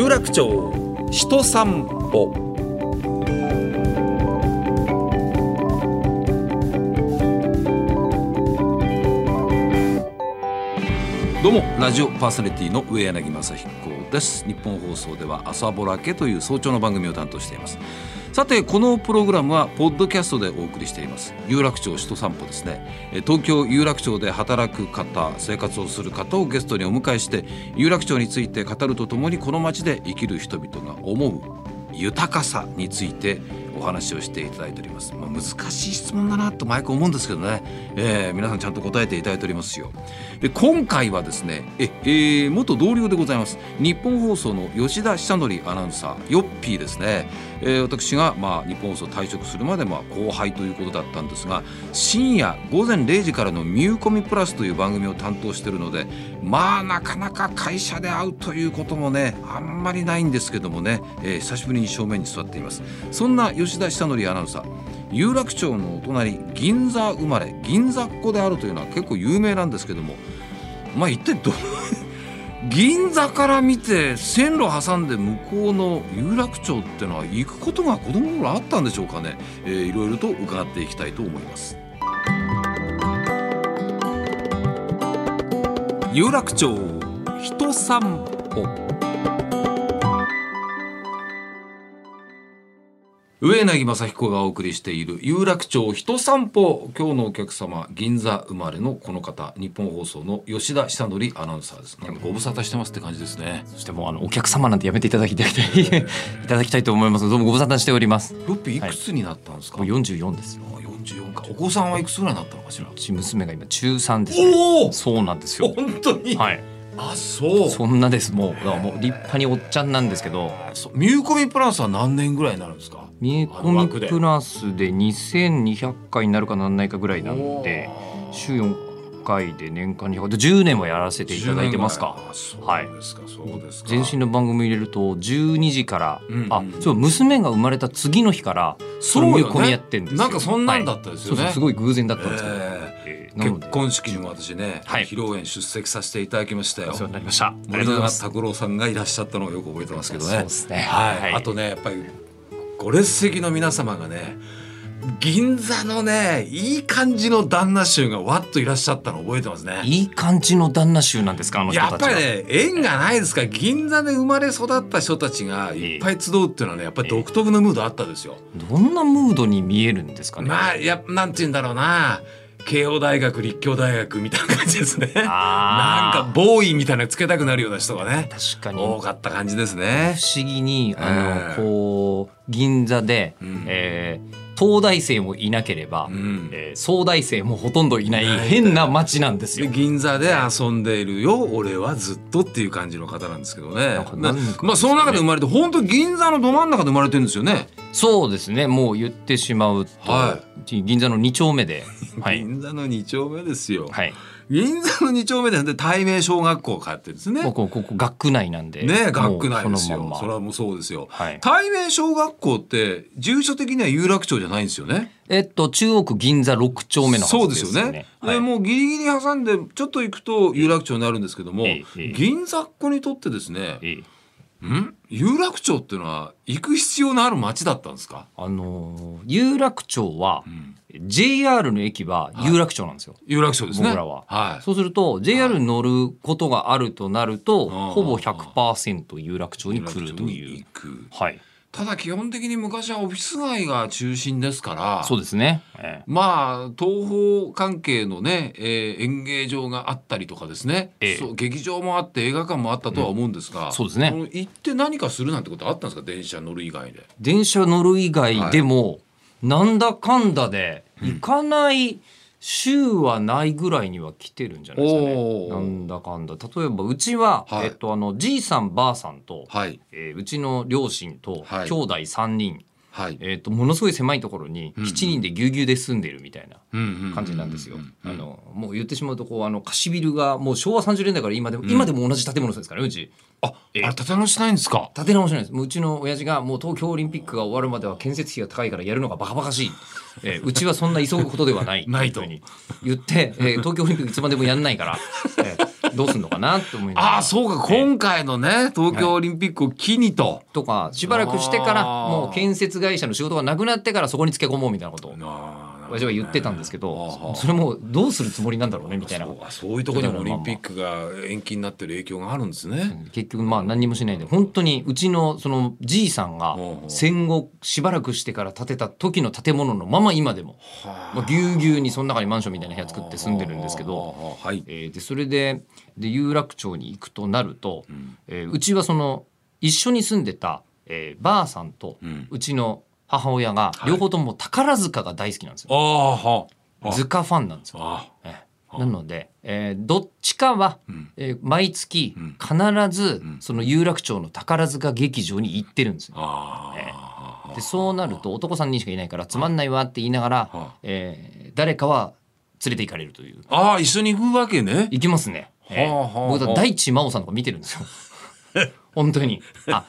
有楽町人散歩。どうもラジオパーソナリティの上柳正彦です。日本放送では朝ぼらけという早朝の番組を担当しています。さてこのプログラムはポッドキャストでお送りしています。有楽町首都散歩ですね。え東京有楽町で働く方生活をする方をゲストにお迎えして有楽町について語るとともにこの街で生きる人々が思う豊かさについてお話をしていただいております、まあ、難しい質問だなと毎回思うんですけどね、えー、皆さんちゃんと答えていただいておりますよ。で今回はですねえ、えー、元同僚でございます。日本放送の吉田久典アナウンサーヨッピーですね、えー、私が、まあ、日本放送退職するまでまあ後輩ということだったんですが深夜午前0時からの「ミューコミプラス」という番組を担当しているのでまあなかなか会社で会うということもねあんまりないんですけどもね、えー、久しぶりに正面に座っています。そんな吉田久典アナウンサー有楽町のお隣銀座生まれ銀座っ子であるというのは結構有名なんですけどもまあ一体ど 銀座から見て線路挟んで向こうの有楽町ってのは行くことが子供の頃あったんでしょうかね、えー、いろいろと伺っていきたいと思います。有楽町人散歩。上柳正彦がお送りしている有楽町人散歩。今日のお客様銀座生まれのこの方日本放送の吉田久典アナウンサーです。ご無沙汰してますって感じですね。そしてもうあのお客様なんてやめていただきたい いただきたいと思います。どうもご無沙汰しております。ロッピいくつになったんですか、はい、44ですよ44か。お子さんはいくつぐらいになったのかしら？うち娘が今中3です、ね、おお！そうなんですよ。本当に？はい。あそう。そんなです。もうもう立派におっちゃんなんですけど。ミューコミプラスは何年ぐらいになるんですか？見え込みプラスで2200回になるかならないかぐらいなんで週4回で年間200回10年はやらせていただいてますか？はい全身の番組入れると12時から、うんうん、あそう娘が生まれた次の日からそういう込みやってんですよ、なんかそんなんだったですよね、はい、すごい偶然だったんですけど、えー、結婚式にも私ね、はい、披露宴出席させていただきましたよ。お世話になりました。森永拓郎さんがいらっしゃったのをよく覚えてますけどね。そうですね。はい。はい、あとねやっぱりご列席の皆様がね銀座のねいい感じの旦那衆がわっといらっしゃったの覚えてますね。いい感じの旦那衆なんですかあの人やっぱりね縁がないですか。ら銀座で生まれ育った人たちがいっぱい集うっていうのはねやっぱり独特のムードあったですよ、どんなムードに見えるんですかね？まあやなんて言うんだろうな。慶応大学立教大学みたいな感じですね。なんかボーイみたいなつけたくなるような人がね。確かに。多かった感じですね。不思議にあの、えー、こう銀座で、うん、えー東大生もいなければ、うん、えー、総大生もほとんどいない変な街なんですよ。銀座で遊んでいるよ俺はずっとっていう感じの方なんですけどね。まあその中で生まれて本当銀座のど真ん中で生まれてるんですよね。そうですねもう言ってしまうと、はい、銀座の2丁目で、はい、銀座の2丁目ですよ。はい銀座の2丁目で対面小学校通ってるんですね。ここここ学区内なんで。ね学区内ですよ。それはもうそうですよ。はい、対面小学校って住所的には有楽町じゃないんですよね。えっと中央区銀座6丁目の、ね、そうですよね。はい、でもうギリギリ挟んでちょっと行くと有楽町になるんですけども、ええ、銀座っ子にとってですね。えん？有楽町っていうのは行く必要のある街だったんですか？あの有楽町は、うん JR の駅は有楽町なんですよ。はい、有楽町ですね。僕らは。はい。そうすると JR に乗ることがあるとなると、はい、ほぼ100%有楽町に来るという。はい。ただ基本的に昔はオフィス街が中心ですからそうですね、ええ、まあ東方関係のね、えー、演芸場があったりとかですね、ええ、そう劇場もあって映画館もあったとは思うんですが、うん、そうですね。行って何かするなんてことあったんですか？電車乗る以外で。電車乗る以外でも、はい、なんだかんだで行かない、うん週はないぐらいには来てるんじゃないですかね。なんだかんだ。例えばうちは、はい、えっとあのじいさんばあさんと、はい、えー、うちの両親と、はい、兄弟3人。はい、えーと、ものすごい狭いところに7人でぎゅうぎゅうで住んでるみたいな感じなんですよ。あのもう言ってしまうとこうあの貸しビルがもう昭和30年代から今でも、うん、今でも同じ建物ですからねうち。あ、えー、建て直しないんですか？建て直しないです。もううちの親父がもう東京オリンピックが終わるまでは建設費が高いからやるのがバカバカしい、えー、うちはそんな急ぐことではないないと。言って、えー、東京オリンピックいつまでもやんないから、えーどうすんのかなって思いながら。ああそうか。今回のね東京オリンピックを機にと、とかしばらくしてからもう建設会社の仕事がなくなってからそこにつけ込もうみたいなことをああ私は言ってたんですけどそれもどうするつもりなんだろうねみたいな。そういうところにもオリンピックが延期になってる影響があるんですね。結局まあ何にもしないで本当にうちのそのじいさんが戦後しばらくしてから建てた時の建物のまま今でもまあぎゅうぎゅうにその中にマンションみたいな部屋作って住んでるんですけど。はい。えーでそれでで有楽町に行くとなると、えーうちはその一緒に住んでた、えーばあさんとん。うちの母親が両方とも宝塚が大好きなんですよ。ああはあ塚ファンなんですよ。あええなので、えーどっちかは、えー毎月必ずその有楽町の宝塚劇場に行ってるんですよ。あえあでそうなると男3人しかいないからつまんないわって言いながらは、えー誰かは連れて行かれるという。ああ一緒に行くわけね。行きますね。ええはあはあはあ僕だ大地真央さんとか見てるんですよ。本当に。あ、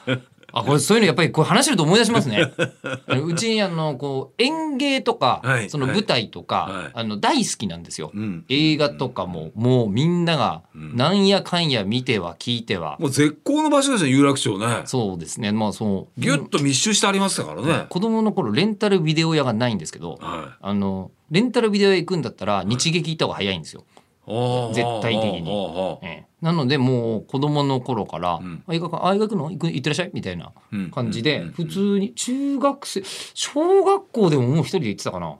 あこれそういうのやっぱりこう話してると思い出しますね。うちあのこう演芸とか、はいその舞台とか、はいあの大好きなんですよ。うん映画とかも、もうみんながなんやかんや見ては聞いては、もう絶好の場所ですね有楽町ね。そうですね。まあそうぎゅっと密集してありましたからね。子供の頃レンタルビデオ屋がないんですけど、はあのレンタルビデオ屋行くんだったら日劇行った方が早いんですよ。い。絶対的に。ええ。なのでもう子供の頃からん「あ映画館あ映画行くの行く行ってらっしゃい」みたいなうん。感じで普通に中学生小学校でももう一人で行ってたかな。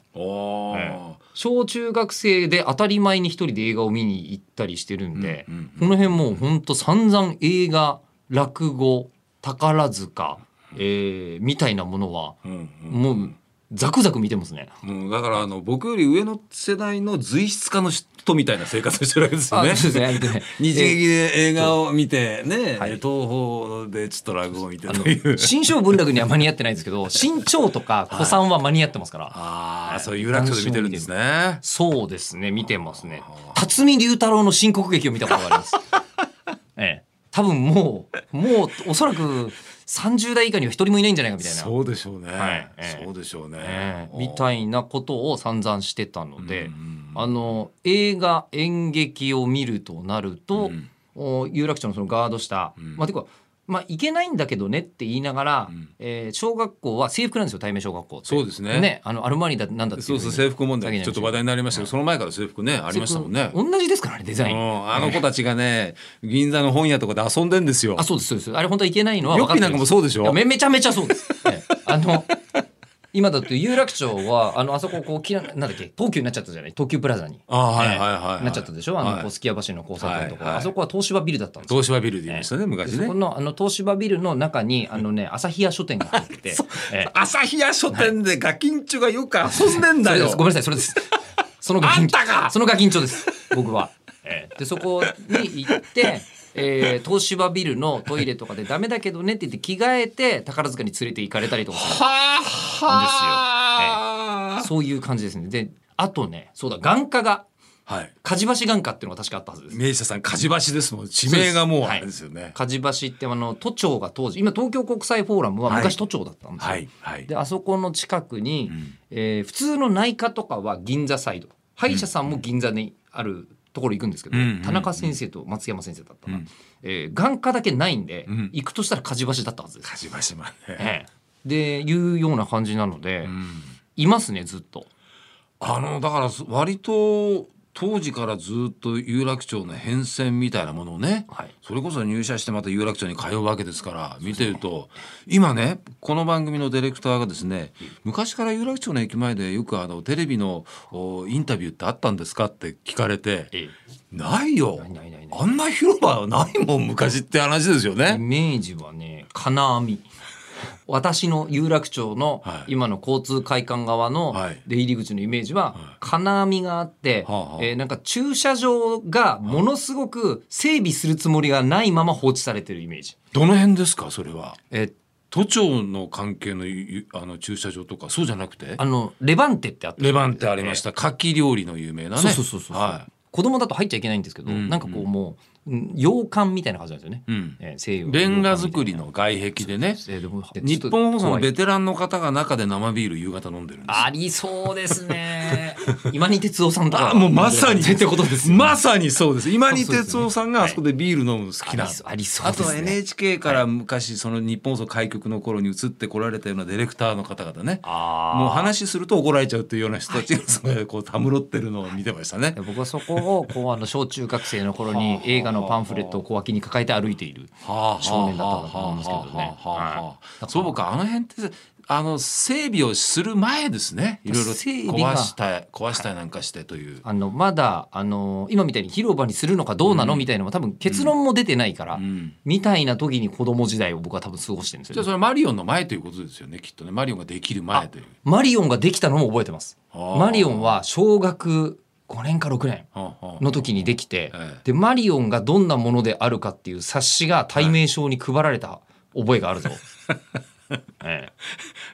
小中学生で当たり前に一人で映画を見に行ったりしてるんでうんうんこの辺もうほんと散々映画落語宝塚えーみたいなものはうん。もうザクザク見てますね。うん、だからあの僕より上の世代の随筆家の人みたいな生活をしてるわけですよね。あそうですね。で日劇で映画を見てね、はい。東宝でちょっと落語を見てあという。の。新章文楽には間に合ってないんですけど 新潮とか古参は間に合ってますから。ああ、そういう有楽町で見てるんですね。そうですね。見てますね。辰巳龍太郎の新国劇を見たことがあります。ええ。多分もうもうおそらく30代以下には一人もいないんじゃないかみたいな、そうでしょうね。はい。ええ。そうでしょうね。ええ。みたいなことを散々してたので、うんあの映画演劇を見るとなると、うん。お有楽町のそのガード下、ん。まあてかまあ、いけないんだけどねって言いながら、ん。えー小学校は制服なんですよ対面小学校って。そうですね。あのアルマーニだなんだっていそうそう制服問題。ちょっと話題になりましたけど、どその前から制服ねありましたもんね。同じですからねデザイン、うん。あの子たちがね銀座の本屋とかで遊んでんですよ。あ。そうですそうです。あれ本当はいけないのはヨッピーなん分かってるかもそうでしょ？めめちゃめちゃそうです、ええ。あの今だって有楽町はあのあそここうきらなんだっけ東急になっちゃったじゃない？東急プラザに。あはいはいはいはい。なっちゃったでしょ？あの、はい。こうすき家橋の交差点とか、はいはい。あそこは東芝ビルだったんですよ。東芝ビルで言いましたね、昔ね。でそこ。のあの東芝ビルの中にあのね朝日屋書店が入ってて、ええ朝日屋書店でガキンチョがよく遊んでんだよ。それです。ごめんなさいそれです。そのガキンあんたかそのガキンチョです。僕は、ええ。でそこに行って、えー東芝ビルのトイレとかでダメだけどねって言って着替えて宝塚に連れて行かれたりとかするはあはあ。そういう感じですねであとねそうだ眼科がはい。梶橋眼科っていうのが確かあったはずです名車さん梶橋ですもん。地名がもうあれですよね。梶橋ってあの都庁が当時今東京国際フォーラムは昔はい都庁だったんですよ、はいはい。であそこの近くに、んえー普通の内科とかは銀座サイド歯医者さんも銀座にあるところ行くんですけど、うんうん田中先生と松山先生だったな、うんえー眼科だけないんで、うん行くとしたら梶橋だったはずです。梶橋まで。ええでいうような感じなので、うんいますねずっと。あのだから割と当時からずっと有楽町の変遷みたいなものをね、はい。それこそ入社してまた有楽町に通うわけですから見てると今ねこの番組のディレクターがですね昔から有楽町の駅前でよくあのテレビのおインタビューってあったんですかって聞かれてえないよ。あんな広場はないもん昔って話ですよイね。メージはね金網私の有楽町のはい。今の交通会館側のはい。出入り口のイメージは金網があってえーなんか駐車場がものすごく整備するつもりがないまま放置されてるイメージ。どの辺ですか？それは。えー都庁の関係のゆあの駐車場とか？そうじゃなくて？あのレバンテってあってレバンってありました。牡蠣料理の有名なね。そうそうそうそう、は子供だと入っちゃいけないんですけど、うん。なんかこうもううん洋館みたいな感じなんですよね、うん。えー西洋のレンガ造りの外壁でね。えー日本放送のベテランの方が中で生ビール夕方飲んでるんです。よありそうですね。今に哲夫さんとか。あもうまさに。ってことですよね。まさにそうです。今に哲夫さんがあそこでビール飲むの好きなありそうありそうあとは NHK から昔その日本放送開局の頃に移ってこられたようなディレクターの方々ね。あー。もう話すると怒られちゃうっていうような人たちがこうたむろってるのを見てましたね。で。僕はそこをこうあの小中学生の頃に映画のパンフレットを小脇に抱えて歩いているはあ少年だったと思うんですけどね。そうかあの辺ってあの整備をする前ですね。いろいろ整備が。壊したい壊したいなんかしてという。あのまだあの今みたいに広場にするのかどうなの、みたいなのも多分結論も出てないから、うん。みたいな時に子供時代を僕は多分過ごしてるんですよ、ね、じゃあそれマリオンの前ということですよねきっとね。マリオンができる前という。マリオンができたのも覚えてます。マリオンは小学5年か6年の時にできて、ええ。でマリオンがどんなものであるかっていう冊子が対名称に配られた覚えがあるぞ、ええ。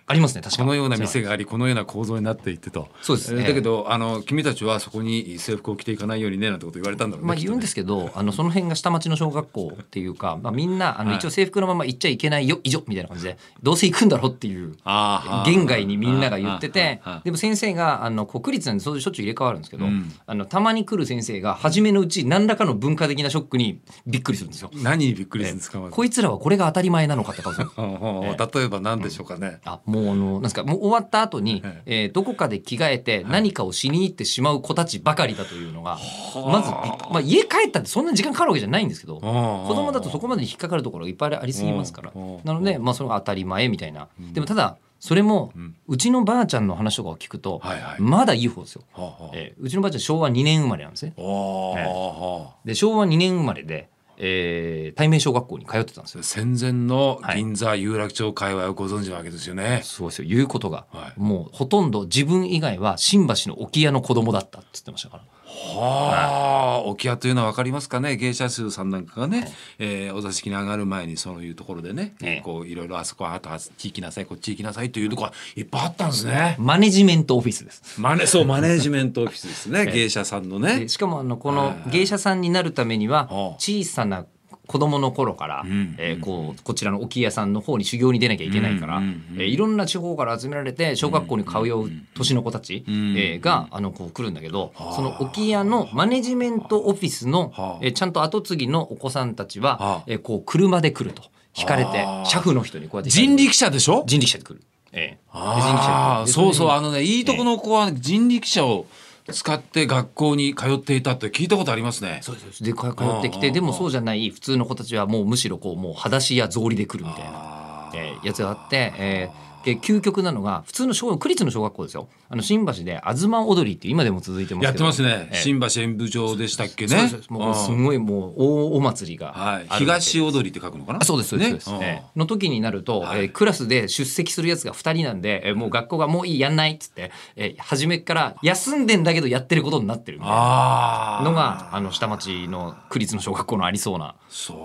ありますね確か。このような店がありこのような構造になっていってと。そうですね。えーだけどあの君たちはそこに制服を着ていかないようにねなんてこと言われたんだろうねまあ言うんですすけど、あのその辺が下町の小学校っていうか、まあみんなあのはい。一応制服のまま行っちゃいけないよ以上みたいな感じで、どうせ行くんだろっていうあ言外にみんなが言っててでも先生があの国立なんでそうしょっちゅう入れ替わるんですけど、うん。あのたまに来る先生が初めのうち何らかの文化的なショックにびっくりするんですよ。何にびっくりするんですか、こいつらはこれが当たり前なのかって 例えば何でしょうかね、あもうあのなんですかもう終わった後に、ええ。ーどこかで着替えて何かをしに行ってしまう子たちばかりだというのが、まずびっまあ、家帰ったってそんなに時間かかるわけじゃないんですけど子子供だとそこまでに引っかかるところがいっぱいありすぎますから。うん。うん。なのでまあそれが当たり前みたいな。でもただそれもん。うちのばあちゃんの話とかを聞くとはいはい。まだいい方ですよ、はあはあ。えーうちのばあちゃん昭和2年生まれなんですね。おーええはあ。で昭和2年生まれで、えー対面小学校に通ってたんですよ。戦前の銀座有楽町界隈をご存知なわけですよね、すごいですよ。言うことが、はい。もうほとんど自分以外は新橋の置屋の子供だったって言ってましたからはあ、置屋というのは分かりますかね？芸者衆さんなんかがね、えーお座敷に上がる前にそういうところでね、ええ。こういろいろあそこはあとは地域なさいこっち行きなさいというところがいっぱいあったんですね。マネジメントオフィスです。マネそうマネージメントオフィスですね、芸者さんのね。で。しかもあのこの芸者さんになるためにははあ。小さな子供の頃から、んえーこうこちらの置屋さんの方に修行に出なきゃいけないから、えーいろんな地方から集められて小学校に通う年の子たち、んえーがあのこう来るんだけど、その置屋のマネジメントオフィスの、はあ。えーちゃんと後継ぎのお子さんたちは、はあ。えーこう車で来ると引かれて車夫の人にこうやって人力車でしょ？人力車で来る。えー。あで人力車あで。そうそう。あののねいいとこの子は人力車を使って学校に通っていたって聞いたことありますね。そうです。で通ってきてでもそうじゃない普通の子たちはもうむしろこうもう裸足や草履で来るみたいな、あえーやつがあって、えーで究極なのが普通の小区立の小学校ですよあの新橋で東踊りって今でも続いてますやってますね、えー新橋演舞場でしたっけね。もうすごいもう大お祭りがあはい、東踊りって書くのかな？あそうですそうです、ね？えーの時になると、はい。えークラスで出席するやつが2人なんで、えーもう学校がもういいやんないっつって、えー初めから休んでんだけどやってることになってるみたいな。のがあの下町の区立の小学校のありそうな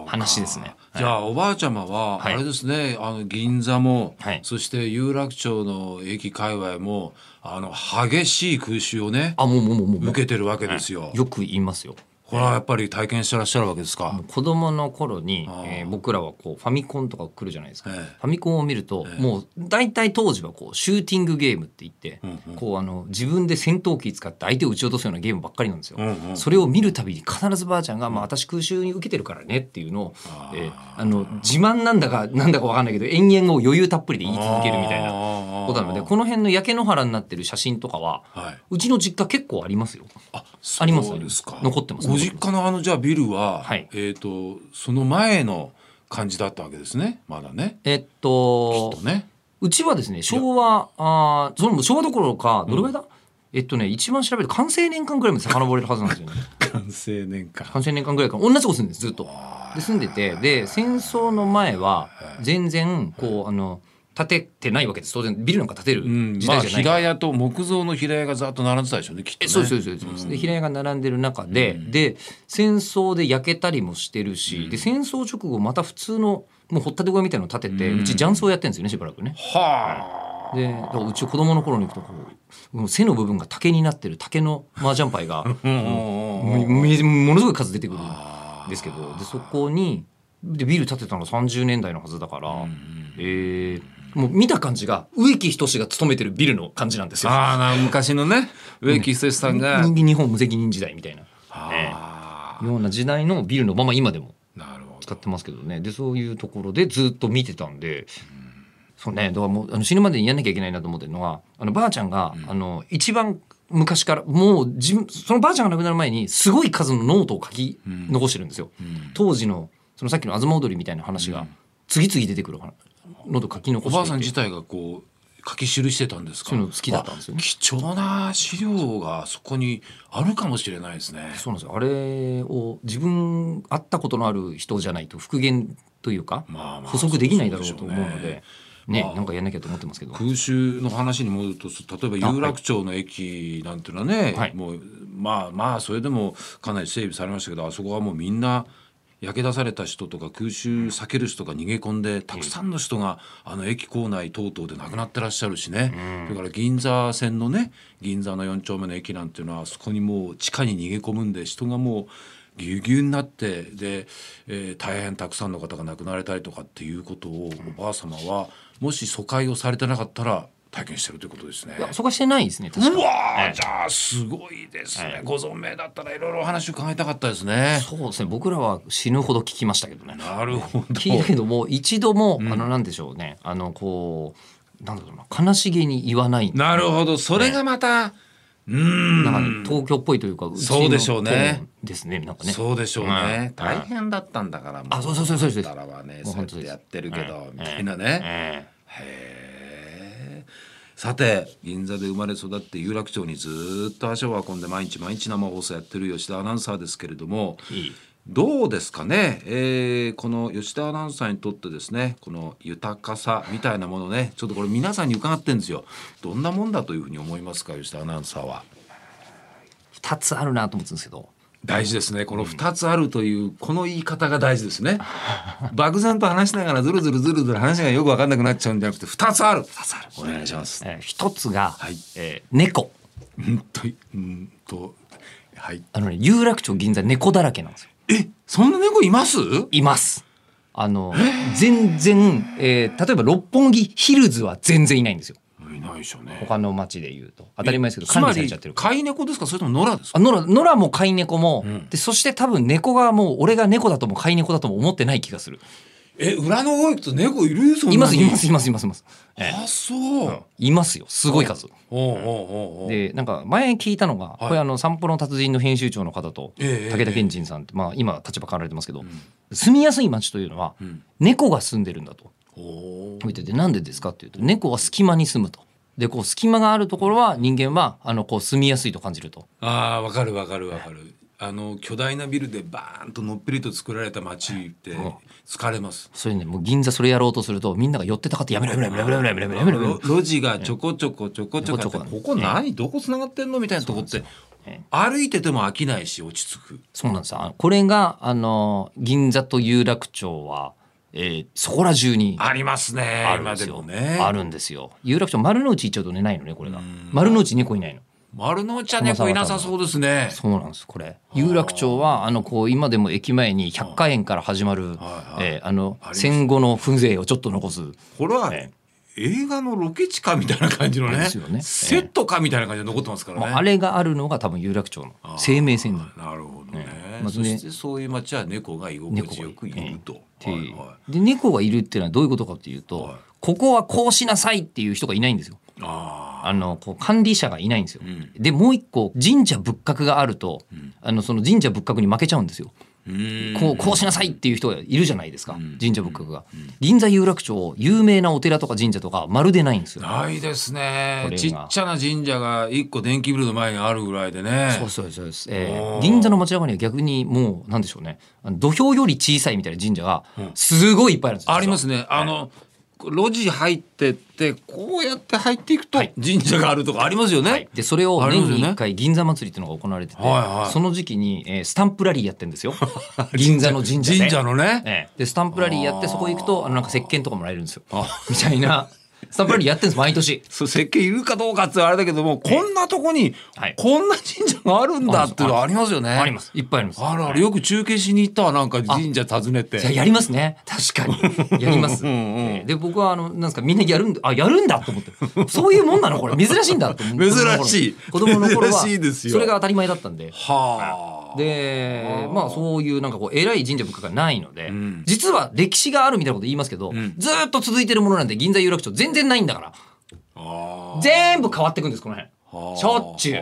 話ですね。じゃあおばあちゃまはあはい。れですね、あの銀座も、はい。そして有楽町の駅界隈もあの激しい空襲をねあもうもうもうもう。受けてるわけですよ。よく言いますよこれはやっぱり体験してらっしゃるわけですか？子供の頃にあ、ー。えー僕らはこうファミコンとか来るじゃないですか、ええ。ファミコンを見ると、もう大体当時はこうシューティングゲームって言って、うんうん。こうあの自分で戦闘機使って相手を撃ち落とすようなゲームばっかりなんですよ、うんうんそれを見るたびに必ずばあちゃんが、まあ、私空襲に受けてるからねっていうのを、えーあの自慢なんだかなんだか分かんないけど延々を余裕たっぷりで言い続けるみたいなことなのでこの辺の焼け野原になってる写真とかは、はい。うちの実家結構ありますよ。あありますそうです。か。残ってます。ご実家のあのじゃあビルは、はい。えっ、とその前の感じだったわけですね。まだね。えっときっとね。うちはですね昭和あーその昭和どころかどれぐらいだ、えっとね一番調べると完成年間ぐらいまで遡れるはずなんですよね。完成年間。完成年間ぐらいか。ら同じとこ住んでるんですずっと。で住んでて。で戦争の前は全然こうあの建ててないわけです。当然ビルなんか建てるうん、まあ時代じゃないから、平屋と木造の平屋がざっと並んでたでしょうねきっとね。えそうそうですそうです、で平屋が並んでる中で、で戦争で焼けたりもしてるし、で戦争直後また普通のもう掘ったて小屋みたいなの建てて、うち雀荘やってるんですよねしばらくね。はあ。でだからうち子供の頃に行くとこうもう背の部分が竹になってる竹の麻雀牌がうん。うん。うん。めめものすごい数出てくるですけど。でそこにでビル建てたの30年代のはずだから、えーもう見た感じが植木仁が勤めてるビルの感じなんですよ。ああな昔のね植木久さんが、に日本無責任時代みたいな、あー。ような時代のビルのまま今でも使ってますけどね。でそういうところでずっと見てたんで、そうねだからもうあの死ぬまでにやんなきゃいけないなと思ってるのはあのばあちゃんが、あの一番昔からもう自分そのばあちゃんが亡くなる前にすごい数のノートを書き残してるんですよ。当時のそのさっきの「東踊り」みたいな話が次々出てくるノート書き残おばあさん自体がこう書き記してたんですか？そういうの好きだったんですよね。あ貴重な資料がそこにあるかもしれないですね。そうなんですよ。あれを自分会ったことのある人じゃないと復元というか、まあまあ補足できないだろうと思うのでねまあ。なんかやんなきゃと思ってますけど。空襲の話に戻ると例えば有楽町の駅なんていうのはね、はい。もうまあまあそれでもかなり整備されましたけどあそこはもうみんな焼け出された人とか空襲避ける人が逃げ込んでたくさんの人があの駅構内等々で亡くなってらっしゃるしね、それから銀座線のね銀座の4丁目の駅なんていうのはそこにもう地下に逃げ込むんで人がもうぎゅうぎゅうになってで、えー大変たくさんの方が亡くなられたりとかっていうことをおばあ様はもし疎開をされてなかったら体験してるということですね。そこはしてないですねうわじゃあすごいですね、ええ。ご存命だったらいろいろお話伺いたかったですね。そうですね。僕らは死ぬほど聞きましたけどね。なるほど。聞いたけども一度も、あのなんでしょうね。あのこうなんだろうな悲しげに言わない。なるほど。それがまた、うーん。なんかね東京っぽいというかそうでしょうね。ですねなんかね。そうでしょうね、うん。大変だったんだからもあそうそうそうそうです。だらはねそうやってやってるけど、うんみたいなね。え。へえさて銀座で生まれ育って有楽町にずーっと足を運んで毎日毎日生放送やってる吉田アナウンサーですけれどもどうですかね、えーこの吉田アナウンサーにとってですねこの豊かさみたいなものねちょっとこれ皆さんに伺ってるんですよ。どんなもんだというふうに思いますか吉田アナウンサーは？2つあるなと思ってるんですけど大事ですね。この2つあるというこの言い方が大事ですね。漠然と話しながらずるずるずるずる話がよく分かんなくなっちゃうんじゃなくて2つある。つある。お願いします。えー一つが、はい。えー猫。うんとうんとはい。あのね有楽町銀座猫だらけなんですよ。えそんな猫います？います。あの全然、えー例えば六本木ヒルズは全然いないんですよ。いないでしょうね。他の街で言うと。当たり前ですけど管理されちゃってるから。飼い猫ですか？それとも野良ですか？あ野良野良も飼い猫も、ん。でそして多分猫がもう俺が猫だとも飼い猫だとも思ってない気がする。え裏の方行くと猫いる？そんなに？いますいますいますいますいます、えあそう、えいますよ。すごい数。でなんか前聞いたのが、い。これあの散歩の達人の編集長の方と、ええ武田健人さんって、まあ、今立場変わられてますけど、住みやすい街というのは、ん。猫が住んでるんだと。おう言っててなんでですかっていうと猫は隙間に住むと。でこう隙間があるところは人間はあのこう住みやすいと感じると。あわかるわかるわかる。あの巨大なビルでバーンとのっぺりと作られた街って疲れます。それねもう銀座それやろうとするとみんなが寄ってたかってやめろやめろやめろやめろやめろやめろやめろ。路地がちょこちょこちょこちょこ。ここ。何どこ繋がってんの？みたいなとこって。歩いてても飽きないし落ち着く。そうなんです。よこれがあの銀座と有楽町はえーそこら中にありますねあるん今でですよ。もね。あるんですよ。有楽町丸の内行っちゃうとねないのねこれが。丸の内猫いないの。丸の内は猫いなさそうですね。そうなんですこれ。有楽町はあのこう今でも駅前に百貨園から始まる、はい。えーあの戦後の風情をちょっと残す。これはえ映画のロケ地かみたいな感じのねセットかみたいな感じで残ってますからね。まああれがあるのが多分有楽町の生命線だ。なるほどね。ええ。まそしてそういう街は猫が居心地よくいると。ではいはで猫がいるっていうのはどういうことかっていうと、はいここはこうしなさいっていう人がいないんですよ。いああのこう管理者がいないんですよ。んでもう一個神社仏閣があると、あのその神社仏閣に負けちゃうんですよ。こうこうしなさいっていう人がいるじゃないですか、神社仏閣が、銀座有楽町有名なお寺とか神社とかまるでないんですよ。ないですね。ちっちゃな神社が一個電気ビルの前にあるぐらいでね。そうそうそうです、えおー。ー銀座の街中には逆にもうなんでしょうね。土俵より小さいみたいな神社がすごいいっぱいあるんですよ。ありますね。あの路地入ってってこうやって入っていくとはい。神社があるとかありますよね、はい、でそれを年に1回銀座祭りっていうのが行われてて、はいはい。その時期に、えースタンプラリーやってるんですよ。銀座の神社で。神社のね、ええ。でスタンプラリーやってそこ行くとあのなんか石鹸とかもらえるんですよ。あみたいなスタンプラリーやってるんです毎年。そう設計いるかどうかってあれだけどもこんなとこにこんな神社があるんだっていうのはあります。よね。あります。いっぱいあります。あらよく中継しに行ったわなんか神社訪ねて。ややりますね。確かに。やります。で僕はあのなんですかみんなやるんだあやるんだと思ってそういうもんなのこれ。珍しいんだと思って 珍しい。子供の頃は。それが当たり前だったんで。はあでまあそういうなんかこう偉い神社仏閣がないので、ん。実は歴史があるみたいなこと言いますけど、ん。ずーっと続いてるものなんで銀座有楽町全然ないんだから。あ全部変わっていくんですこの辺。はあしょっちゅう。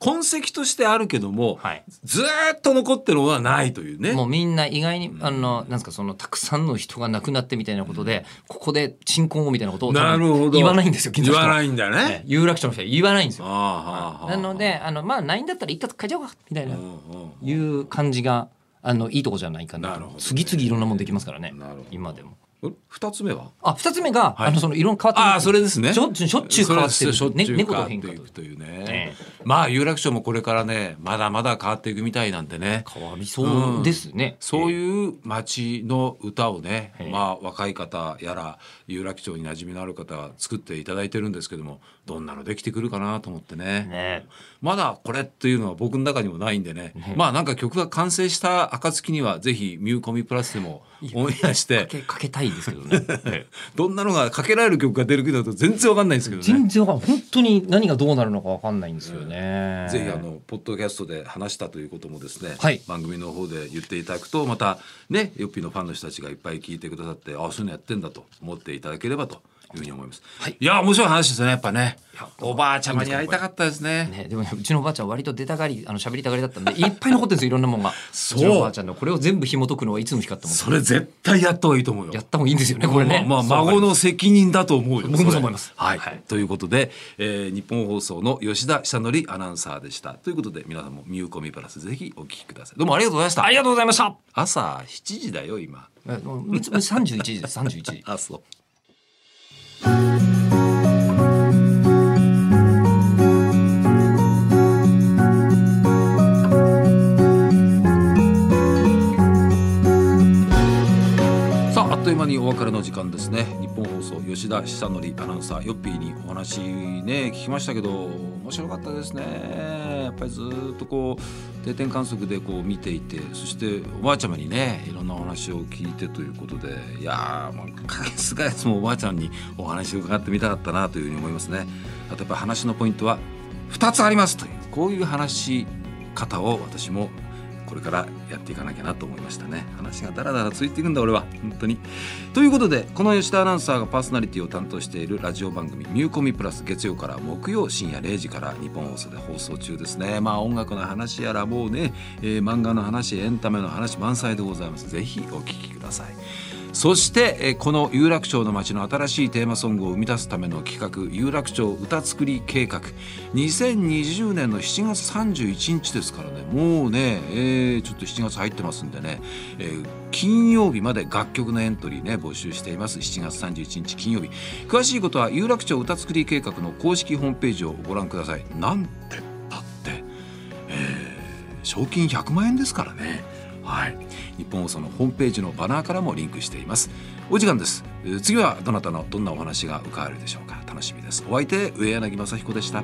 痕跡としてあるけども、はい。ずーっと残ってるものはないというね。もうみんな意外にあのなんですかそのたくさんの人が亡くなってみたいなことでここで鎮魂をみたいなことをなるほど。言わないんですよ言わないんだよね。ね有楽町の人は言わないんですよ。なのであのまあないんだったら一括変えちゃおうかみたいな。いう感じがあのいいとこじゃないかななるほどね。次々いろんなもんできますからね。今でも。え二つ目は？あ二つ目が、はい。あのその色変わってる。ああそれですね。しょしょっちゅう変わってる。しょっちゅう変わっていくというね、えまあ有楽町もこれからねまだまだ変わっていくみたいなんでね。変わりそうですね、そうういう街の歌をね、ええ。まあ若い方やら有楽町に馴染みのある方が作っていただいてるんですけどもどんなのできてくるかなと思ってね。ね。まだこれっていうのは僕の中にもないんでね。まあなんか曲が完成した暁にはぜひ「ミューコミプラス」でもオンエアしてかけかけたいですけどね。ええ。どんなのがかけられる曲が出るかだと全然わかんないんですけどね。全然わかんない。本当に何がどうなるのかわかんないんですよね、ぜひあのポッドキャストで話したということもですね、はい。番組の方で言っていただくとまたねヨッピーのファンの人たちがいっぱい聞いてくださってああそういうのやってんだと思っていただければというふうに思います。はいいや面白い話ですねやっぱねやおばあちゃまに会いたかったですね。ね、でもねうちのおばあちゃん割と出たがりあの喋りたがりだったんで いっぱい残ってるんですよいろんなもんがそうおばあちゃんのこれを全部紐解くのはいつの日かと思ってそれ絶対やった方がいいと思うよ。やった方がいいんですよねこれねまあ、まあ孫の責任だと思うよ。僕もそうれ思いますはい、はいということで、えー日本放送の吉田久典アナウンサーでした。ということで皆さんもミューコミプラスぜひお聞きください。どうもありがとうございましたあ。りがとうございました朝7時だよ今。えもう31時です31時 あそう。さあにお別れの時間ですね。日本放送吉田久典アナウンサーヨッピーにお話ね聞きましたけど面白かったですね。やっぱりずっとこう定点観測でこう見ていてそしておばあちゃまにねいろんなお話を聞いてということでいやーもうかげすがやつもおばあちゃんにお話を伺ってみたかったなというふうに思いますね。あとやっぱ話のポイントは2つありますというこういう話し方を私もこれからやっていかなきゃなと思いましたね。話がだらだらついていくんだ俺は。本当に。ということでこの吉田アナウンサーがパーソナリティを担当しているラジオ番組「ミューコミプラス」月曜から木曜深夜0時から日本放送で放送中ですね。まあ音楽の話やらもうね、えー漫画の話エンタメの話満載でございます。ぜひお聴きください。そしてこの有楽町の街の新しいテーマソングを生み出すための企画有楽町歌作り計画。2020年の7月31日ですからね。もうね、えーちょっと7月入ってますんでね、えー金曜日まで楽曲のエントリーね募集しています。7月31日金曜日。詳しいことは有楽町歌作り計画の公式ホームページをご覧ください。なんてだって、えー賞金100万円ですからね。はい、日本放送のホームページのバナーからもリンクしています。お時間です。次はどなたのどんなお話が伺えるでしょうか。楽しみです。お相手上柳正彦でした。